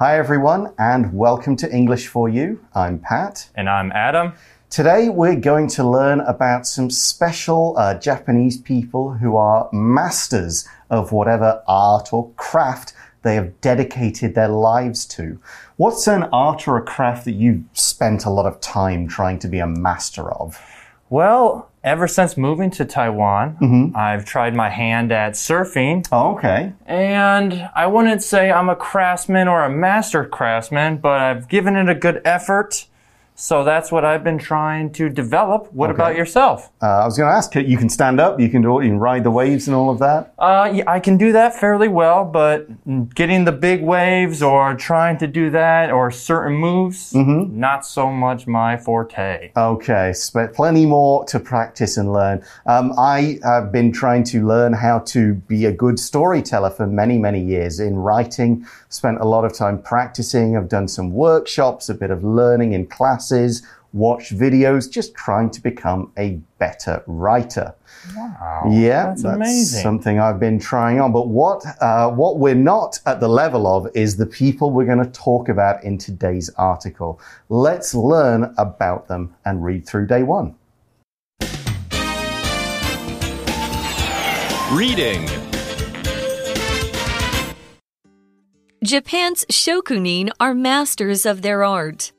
Hi, everyone, and welcome to English for You. I'm Pat. And I'm Adam. Today, we're going to learn about some special uh, Japanese people who are masters of whatever art or craft they have dedicated their lives to. What's an art or a craft that you've spent a lot of time trying to be a master of? Well, ever since moving to Taiwan, mm-hmm. I've tried my hand at surfing. Oh, okay. And I wouldn't say I'm a craftsman or a master craftsman, but I've given it a good effort. So that's what I've been trying to develop. What about yourself? Uh, I was going to ask, you can stand up, you can do, you can ride the waves and all of that. Uh, yeah, I can do that fairly well, but getting the big waves or trying to do that or certain moves, not so much my forte. Okay, sp- plenty more to practice and learn. Um, I have been trying to learn how to be a good storyteller for many, many years in writing. Spent a lot of time practicing. I've done some workshops, a bit of learning in classes, watched videos, just trying to become a better writer. Wow. Yeah, That's amazing. Something I've been trying on. But what uh, what we're not at the level of is the people we're going to talk about in today's article. Let's learn about them and read through day one. Reading. Japan's shokunin are masters of their art.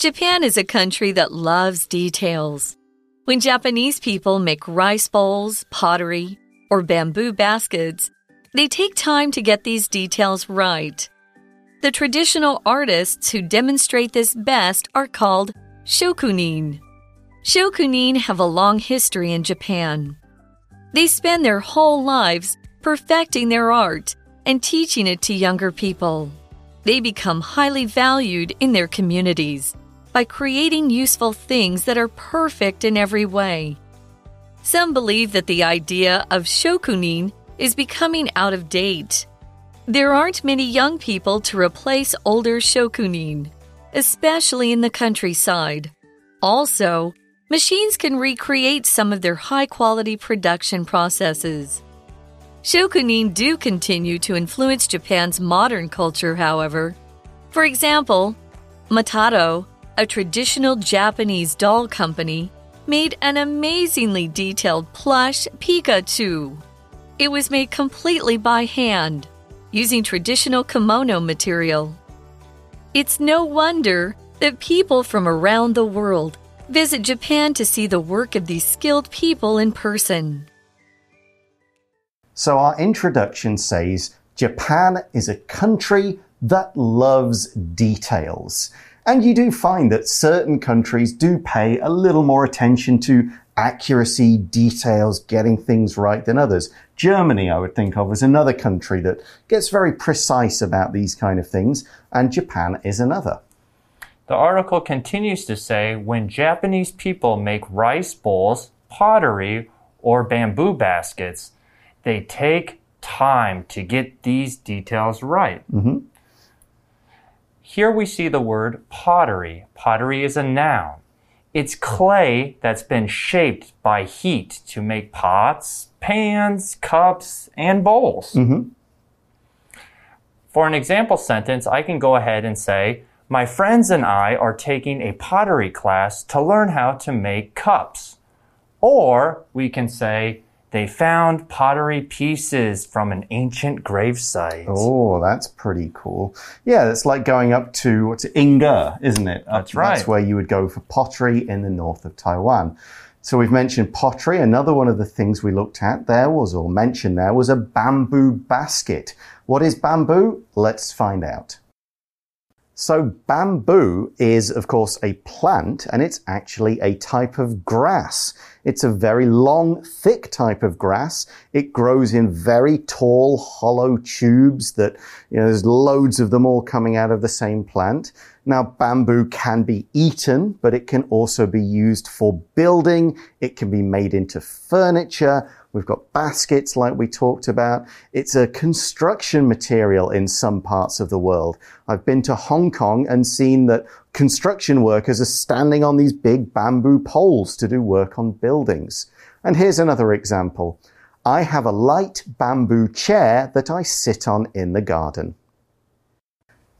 Japan is a country that loves details. When Japanese people make rice bowls, pottery, or bamboo baskets, they take time to get these details right. The traditional artists who demonstrate this best are called shokunin. Shokunin have a long history in Japan. They spend their whole lives perfecting their art and teaching it to younger people. They become highly valued in their communities by creating useful things that are perfect in every way. Some believe that the idea of shokunin is becoming out of date. There aren't many young people to replace older shokunin, especially in the countryside. Also, machines can recreate some of their high quality production processes. Shokunin do continue to influence Japan's modern culture, however. For example, Mataro, a traditional Japanese doll company, made an amazingly detailed plush Pikachu. It was made completely by hand, using traditional kimono material. It's no wonder that people from around the world visit Japan to see the work of these skilled people in person. So, our introduction says Japan is a country that loves details. And you do find that certain countries do pay a little more attention to accuracy, details, getting things right than others. Germany, I would think of as another country that gets very precise about these kind of things, and Japan is another. The article continues to say when Japanese people make rice bowls, pottery, or bamboo baskets, they take time to get these details right. Mm-hmm. Here we see the word pottery. Pottery is a noun. It's clay that's been shaped by heat to make pots, pans, cups, and bowls. Mm-hmm. For an example sentence, I can go ahead and say, My friends and I are taking a pottery class to learn how to make cups. Or we can say, They found pottery pieces from an ancient gravesite. Oh, that's pretty cool. Yeah, it's like going up to what's it, Yingge, isn't it? That's right. That's where you would go for pottery in the north of Taiwan. So we've mentioned pottery. Another one of the things we looked at there was, or mentioned there, was a bamboo basket. What is bamboo? Let's find out. So bamboo is, of course, a plant and it's actually a type of grass. It's a very long, thick type of grass. It grows in very tall, hollow tubes that, you know, there's loads of them all coming out of the same plant. Now, bamboo can be eaten, but it can also be used for building. It can be made into furniture. We've got baskets like we talked about. It's a construction material in some parts of the world. I've been to Hong Kong and seen that construction workers are standing on these big bamboo poles to do work on buildings. And here's another example. I have a light bamboo chair that I sit on in the garden.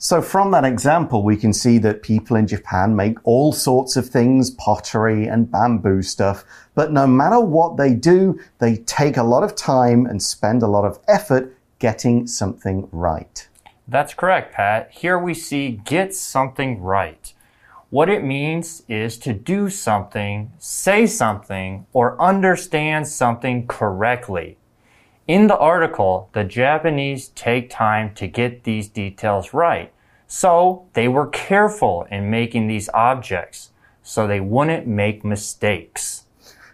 So, from that example, we can see that people in Japan make all sorts of things, pottery and bamboo stuff, but no matter what they do, they take a lot of time and spend a lot of effort getting something right. That's correct, Pat. Here we see get something right. What it means is to do something, say something, or understand something correctly. In the article, the Japanese take time to get these details right. So they were careful in making these objects so they wouldn't make mistakes.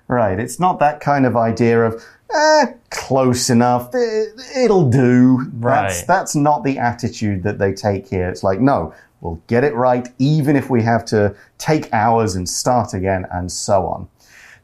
Right. It's not that kind of idea of, eh, close enough. It, will do. Right. That's, that's not the attitude that they take here. It's like, no, we'll get it right, even if we have to take hours and start again and so on.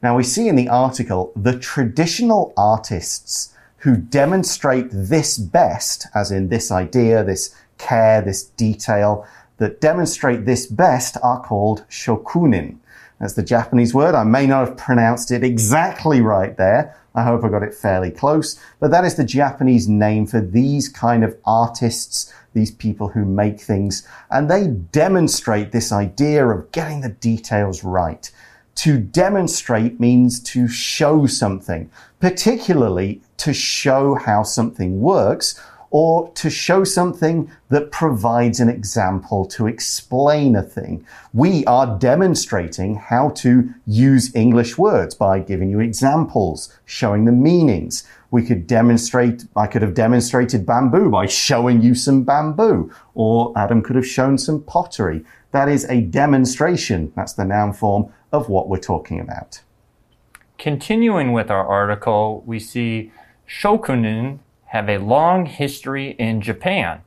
Now we see in the article the traditional artists who demonstrate this best, as in this idea, this care, this detail, that demonstrate this best are called shokunin. That's the Japanese word. I may not have pronounced it exactly right there. I hope I got it fairly close. But that is the Japanese name for these kind of artists, these people who make things. And they demonstrate this idea of getting the details right. To demonstrate means to show something, particularly to show how something works or to show something that provides an example to explain a thing. We are demonstrating how to use English words by giving you examples, showing the meanings. We could demonstrate, I could have demonstrated bamboo by showing you some bamboo, or Adam could have shown some pottery. That is a demonstration. That's the noun form of what we're talking about. Continuing with our article, we see shokunin have a long history in Japan.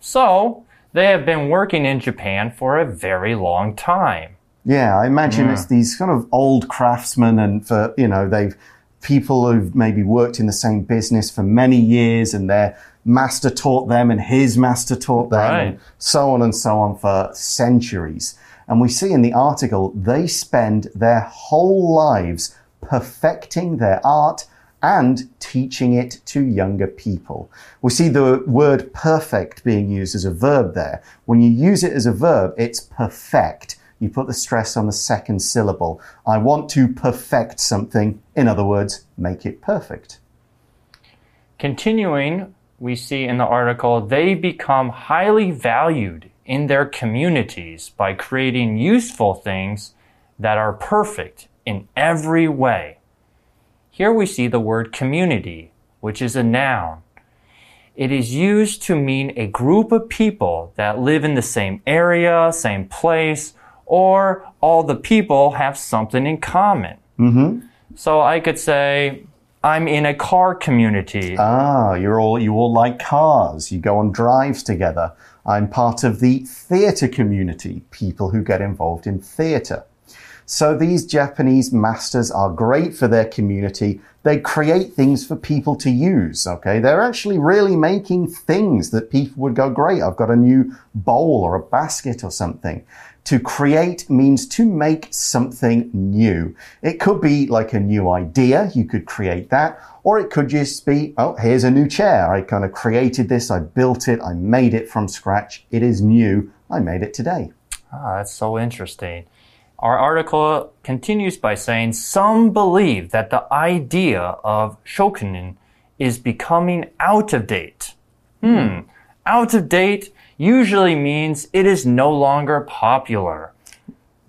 So, they have been working in Japan for a very long time. Yeah, I imagine yeah. it's hmm. these kind of old craftsmen and for, you know, they've people who've maybe worked in the same business for many years and their master taught them and his master taught them right. and so on and so on for centuries. And we see in the article, they spend their whole lives perfecting their art and teaching it to younger people. We see the word perfect being used as a verb there. When you use it as a verb, it's perfect. You put the stress on the second syllable. I want to perfect something. In other words, make it perfect. Continuing, we see in the article, they become highly valued in their communities by creating useful things that are perfect in every way. Here we see the word community, which is a noun. It is used to mean a group of people that live in the same area, same place, or all the people have something in common. Mm -hmm. So I could say, I'm in a car community. Ah, you're all you all like cars. You go on drives together. I'm part of the theatre community, people who get involved in theatre. So these Japanese masters are great for their community. They create things for people to use. Okay. They're actually really making things that people would go, great. I've got a new bowl or a basket or something. To create means to make something new. It could be like a new idea. You could create that. Or it could just be, oh, here's a new chair. I kind of created this. I built it. I made it from scratch. It is new. I made it today. Ah, that's so interesting. Our article continues by saying some believe that the idea of shokunin is becoming out of date. Hmm. Out of date usually means it is no longer popular.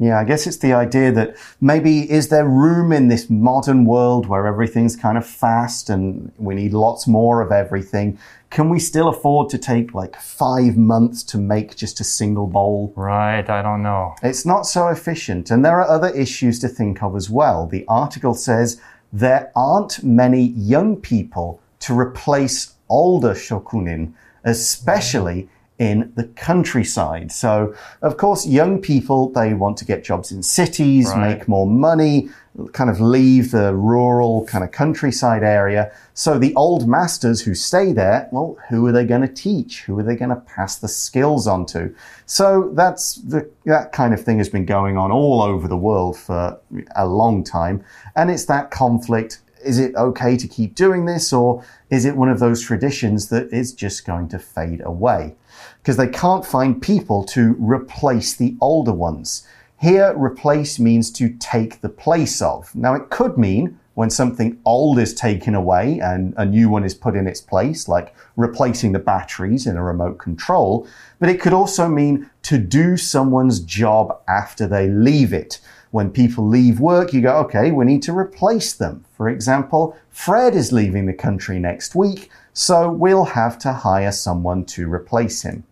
Yeah, I guess it's the idea that maybe is there room in this modern world where everything's kind of fast and we need lots more of everything? Can we still afford to take like five months to make just a single bowl? Right, I don't know. It's not so efficient. And there are other issues to think of as well. The article says there aren't many young people to replace older shokunin, especially in the countryside. So, of course, young people, they want to get jobs in cities, right. make more money, kind of leave the rural kind of countryside area. So the old masters who stay there, well, who are they going to teach? Who are they going to pass the skills on to? So that's the, that kind of thing has been going on all over the world for a long time. And it's that conflict is it okay to keep doing this or is it one of those traditions that is just going to fade away? Because they can't find people to replace the older ones. Here, replace means to take the place of. Now, it could mean when something old is taken away and a new one is put in its place, like replacing the batteries in a remote control, but it could also mean to do someone's job after they leave it. When people leave work, you go, okay, we need to replace them. For example, Fred is leaving the country next week, so we'll have to hire someone to replace him.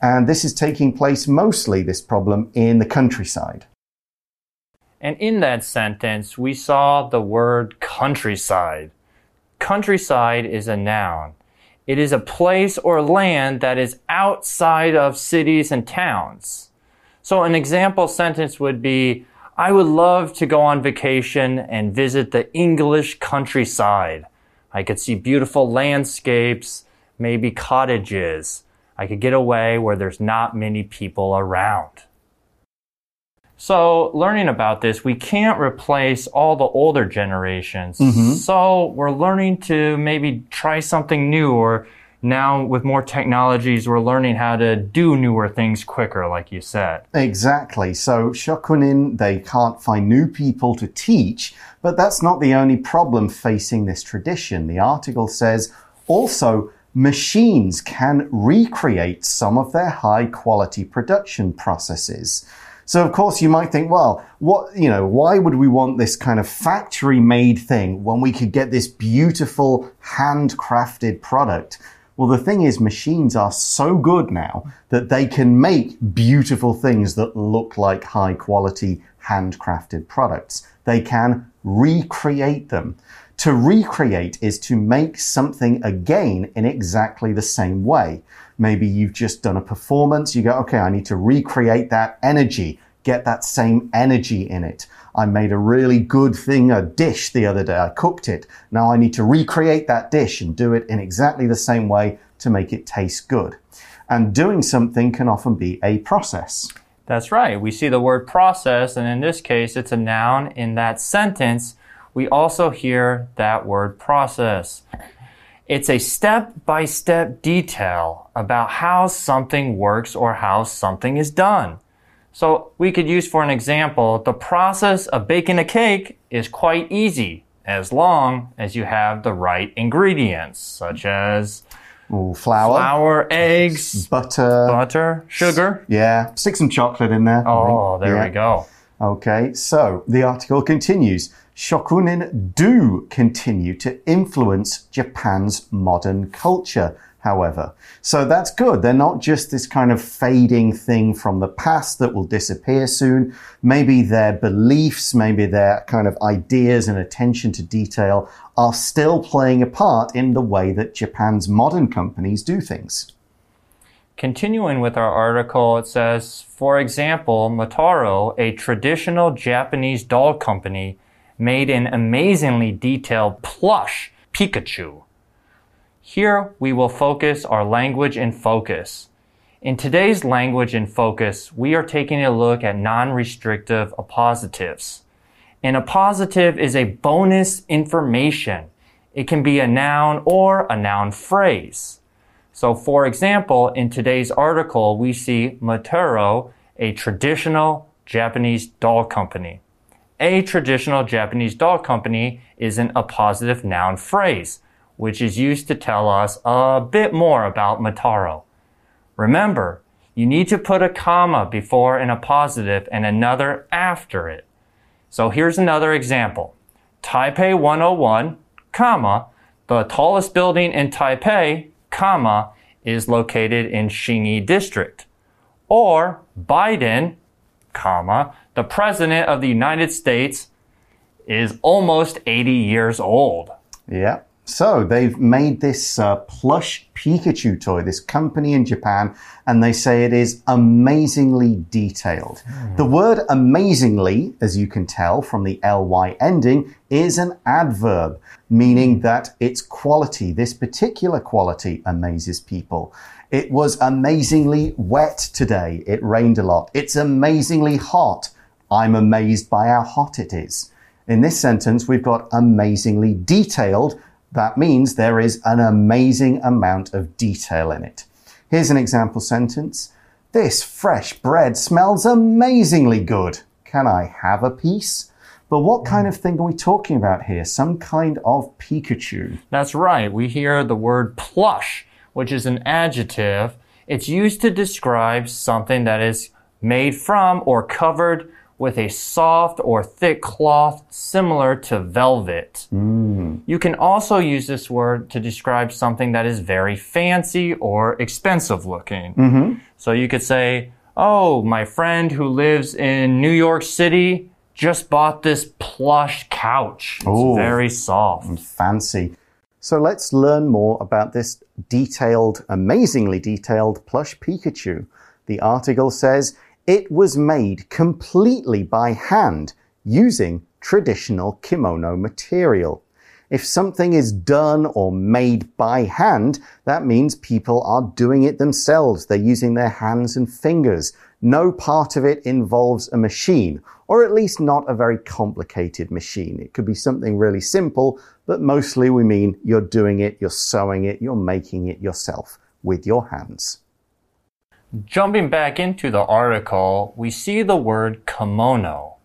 And this is taking place mostly, this problem, in the countryside. And in that sentence, we saw the word countryside. Countryside is a noun. It is a place or land that is outside of cities and towns. So an example sentence would be, I would love to go on vacation and visit the English countryside. I could see beautiful landscapes, maybe cottages. I could get away where there's not many people around. So, learning about this, we can't replace all the older generations. Mm-hmm. So, we're learning to maybe try something new, or now with more technologies, we're learning how to do newer things quicker, like you said. Exactly. So Shokunin, they can't find new people to teach, but that's not the only problem facing this tradition. The article says also machines can recreate some of their high quality production processes. So of course you might think, well, what, you know, why would we want this kind of factory made thing when we could get this beautiful handcrafted product? Well, the thing is, machines are so good now that they can make beautiful things that look like high quality handcrafted products. They can recreate them. To recreate is to make something again in exactly the same way. Maybe you've just done a performance. You go, okay, I need to recreate that energy, get that same energy in it. I made a really good thing, a dish the other day. I cooked it. Now I need to recreate that dish and do it in exactly the same way to make it taste good. And doing something can often be a process. That's right. We see the word process, and in this case, it's a noun. In that sentence, we also hear that word process. It's a step by step detail about how something works or how something is done. So we could use for an example, the process of baking a cake is quite easy as long as you have the right ingredients, such as Ooh, flour, flour, eggs, butter, butter, sugar. yeah, stick some chocolate in there. Oh, there Yeah. we go. Okay, so the article continues. Shokunin do continue to influence Japan's modern culture, however. So that's good. They're not just this kind of fading thing from the past that will disappear soon. Maybe their beliefs, maybe their kind of ideas and attention to detail are still playing a part in the way that Japan's modern companies do things. Continuing with our article, it says, for example, Mataro, a traditional Japanese doll company, made an amazingly detailed plush Pikachu. Here we will focus our language in focus. In today's language in focus, we are taking a look at non-restrictive appositives. An appositive is a bonus information. It can be a noun or a noun phrase. So, for example, in today's article, we see Mataro, a traditional Japanese doll company. A traditional Japanese doll company is an appositive noun phrase, which is used to tell us a bit more about Mataro. Remember, you need to put a comma before an appositive and another after it. So here's another example. Taipei 101, comma, the tallest building in Taipei, comma, is located in Xinyi district. Or Biden, comma, the president of the United States is almost 80 years old. Yeah. So they've made this uh, plush Pikachu toy, this company in Japan, and they say it is amazingly detailed. The word amazingly, as you can tell from the ly ending, is an adverb, meaning that its quality, this particular quality, amazes people. It was amazingly wet today. It rained a lot. It's amazingly hot. I'm amazed by how hot it is. In this sentence, we've got amazingly detailed. That means there is an amazing amount of detail in it. Here's an example sentence. This fresh bread smells amazingly good. Can I have a piece? But what kind of thing are we talking about here? Some kind of Pikachu. That's right. We hear the word plush, which is an adjective. It's used to describe something that is made from or covered with a soft or thick cloth similar to velvet. Mm. You can also use this word to describe something that is very fancy or expensive looking. Mm-hmm. So you could say, Oh, my friend who lives in New York City just bought this plush couch. It's Ooh. very soft. Fancy. So let's learn more about this detailed, amazingly detailed plush Pikachu. The article says it was made completely by hand using traditional kimono material. If something is done or made by hand, that means people are doing it themselves. They're using their hands and fingers. No part of it involves a machine, or at least not a very complicated machine. It could be something really simple, but mostly we mean you're doing it, you're sewing it, you're making it yourself with your hands. Jumping back into the article, we see the word kimono.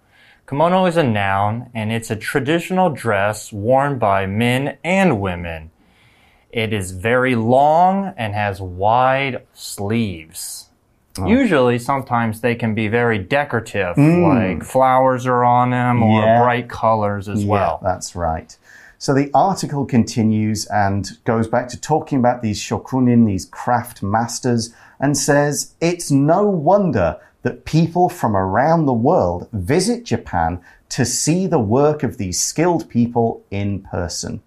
Kimono is a noun and it's a traditional dress worn by men and women. It is very long and has wide sleeves. Oh. Usually, sometimes they can be very decorative, mm. like flowers are on them or Yeah. bright colors as well. Yeah, that's right. So the article continues and goes back to talking about these shokunin, these craft masters, and says it's no wonder that people from around the world visit Japan to see the work of these skilled people in person.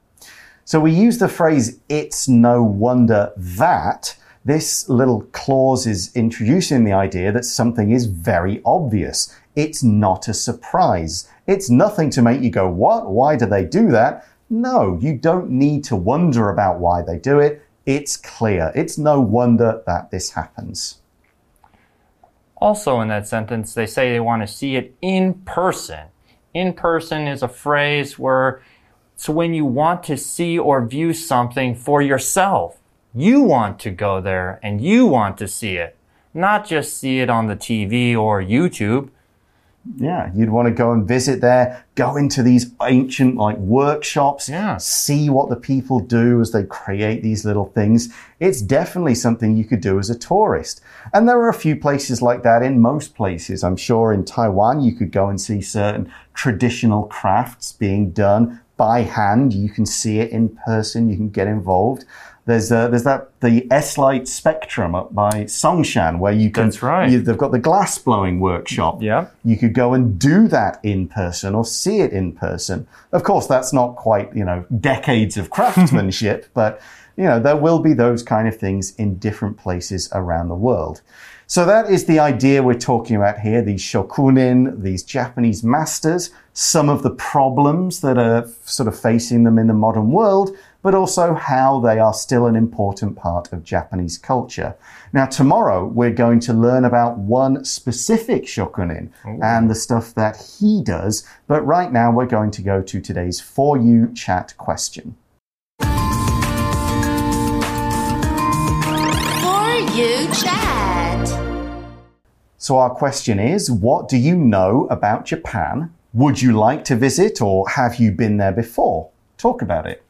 So we use the phrase, it's no wonder that. This little clause is introducing the idea that something is very obvious. It's not a surprise. It's nothing to make you go, what? Why do they do that? No, you don't need to wonder about why they do it. It's clear. It's no wonder that this happens. Also, in that sentence, they say they want to see it in person. In person is a phrase where it's when you want to see or view something for yourself. You want to go there and you want to see it, not just see it on the TV or YouTube. Yeah, you'd want to go and visit there, go into these ancient like workshops, Yeah. see what the people do as they create these little things. It's definitely something you could do as a tourist. And there are a few places like that in most places. I'm sure in Taiwan you could go and see certain traditional crafts being done by hand. You can see it in person, you can get involved. There's uh, there's that the S Light Spectrum up by Songshan where you can That's right. you- they've got the glass blowing workshop. Yeah. You could go and do that in person or see it in person. Of course, that's not quite, you know, decades of craftsmanship, but, you know, there will be those kind of things in different places around the world. So that is the idea we're talking about here, these shokunin, these Japanese masters, some of the problems that are sort of facing them in the modern world, but also how they are still an important part of Japanese culture. Now, tomorrow we're going to learn about one specific shokunin and the stuff that he does, but right now we're going to go to today's For You chat question. For you chat. So, our question is What do you know about Japan? Would you like to visit or have you been there before? Talk about it.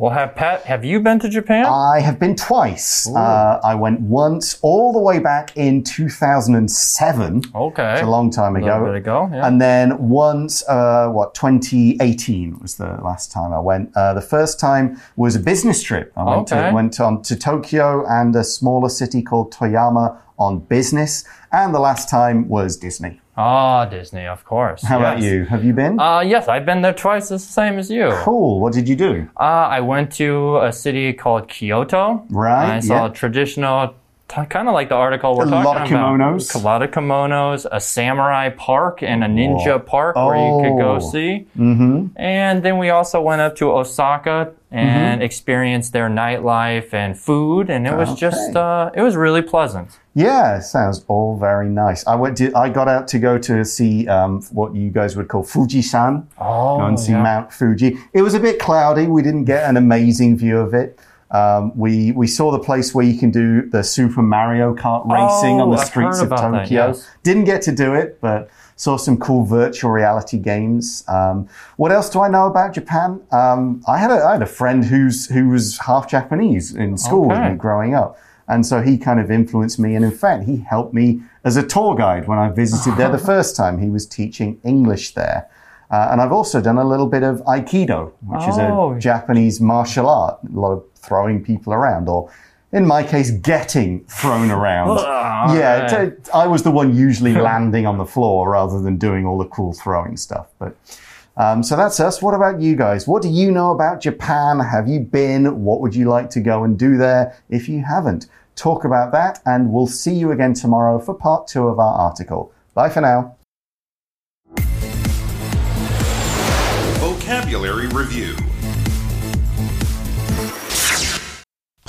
Well, have Pat, have you been to Japan? I have been twice. Uh, I went once all the way back in 2007. okay. It's a long time ago. little bit ago, yeah. And then once, uh, what, 2018 was the last time I went. Uh, the first time was a business trip. I went, Okay. to, went on to Tokyo and a smaller city called Toyama on business. And the last time was Disney. Ah, Disney, of course. How about you? Have you been? Uh, yes, I've been there twice, the same as you. cool. What did you do? Uh, I went to a city called Kyoto. Right, I saw yeah. traditional kind of like the article we're A talking lot of about. kimonos. A lot of kimonos, a samurai park, and a ninja Whoa. park where you could go Oh. see. Mm-hmm. And then we also went up to Osaka and experienced their nightlife and food, and it was just uh, it was really pleasant. Yeah, sounds all very nice. I went. To, I got out to go to see um, what you guys would call Fujisan. Oh, go and see yeah. Mount Fuji. It was a bit cloudy. We didn't get an amazing view of it. Um, we we saw the place where you can do the Super Mario Kart racing Oh, on the I've streets of about that, Tokyo. yes. Didn't get to do it, but saw some cool virtual reality games. Um, what else do I know about Japan? Um, I had a I had a friend who's who was half Japanese in school Okay. growing up. And so he kind of influenced me. And in fact, he helped me as a tour guide when I visited there the first time. He was teaching English there. Uh, and I've also done a little bit of Aikido, which is Oh. a Japanese martial art, a lot of throwing people around, or in my case, getting thrown around. yeah, right. t- I was the one usually landing on the floor rather than doing all the cool throwing stuff. But um, so that's us. What about you guys? What do you know about Japan? Have you been? What would you like to go and do there if you haven't? Talk about that, and we'll see you again tomorrow for part two of our article. Bye for now. Vocabulary Review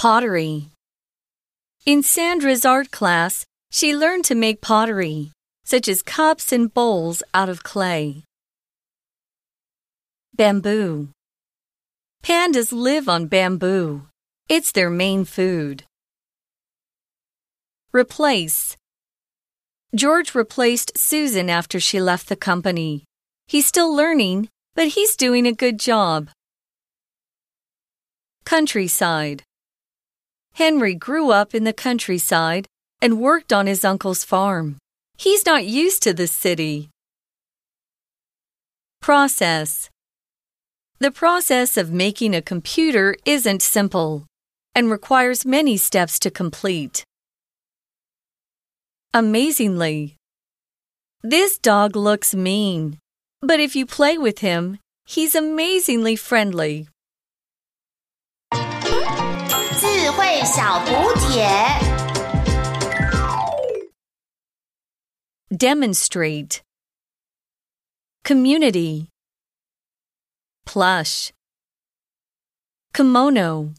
Pottery. In Sandra's art class, she learned to make pottery, such as cups and bowls out of clay. Bamboo. Pandas live on bamboo. It's their main food. Replace. George replaced Susan after she left the company. He's still learning, but he's doing a good job. Countryside. Henry grew up in the countryside and worked on his uncle's farm. He's not used to the city. Process. The process of making a computer isn't simple and requires many steps to complete. Amazingly. This dog looks mean, but if you play with him, he's amazingly friendly. 智慧小补帖。 Demonstrate. Community. Plush. Kimono.